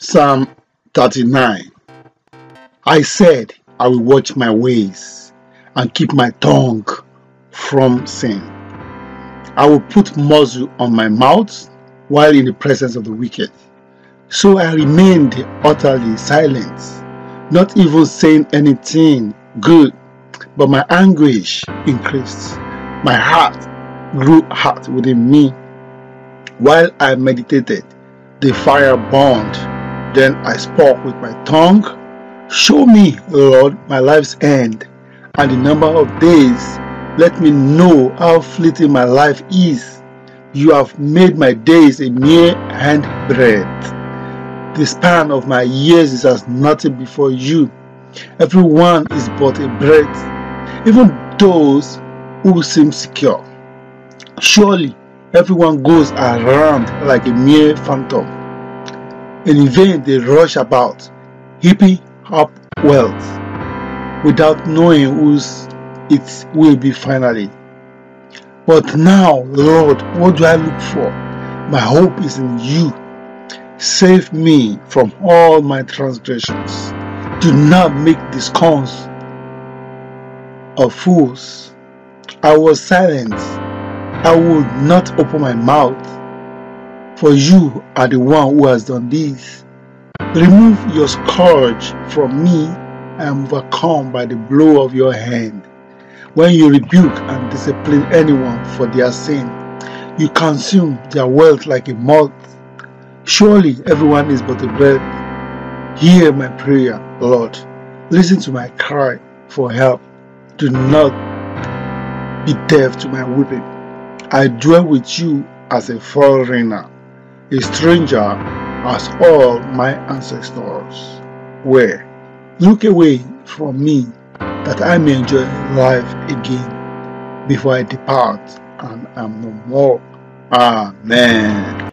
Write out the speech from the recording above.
Psalm 39 I said, I will watch my ways and keep my tongue from sin. I will put muzzle on my mouth while in the presence of the wicked. So I remained utterly silent, not even saying anything good, but my anguish increased. My heart grew hot within me. While I meditated, the fire burned then I spoke with my tongue. Show me, Lord, my life's end and the number of days. Let me know how fleeting my life is. You have made my days a mere handbreadth. The span of my years is as nothing before you. Everyone is but a breath, even those who seem secure. Surely everyone goes around like a mere phantom and in vain they rush about, heaping up wealth, without knowing whose it will be finally. But now, Lord, what do I look for? My hope is in you. Save me from all my transgressions. Do not make the scorns of fools. I was silent. I would not open my mouth for you are the one who has done this. Remove your scourge from me. I am overcome by the blow of your hand. When you rebuke and discipline anyone for their sin, you consume their wealth like a moth. Surely everyone is but a breath. Hear my prayer, Lord. Listen to my cry for help. Do not be deaf to my weeping. I dwell with you as a foreigner a stranger as all my ancestors were. Look away from me that I may enjoy life again before I depart and am no more. Amen.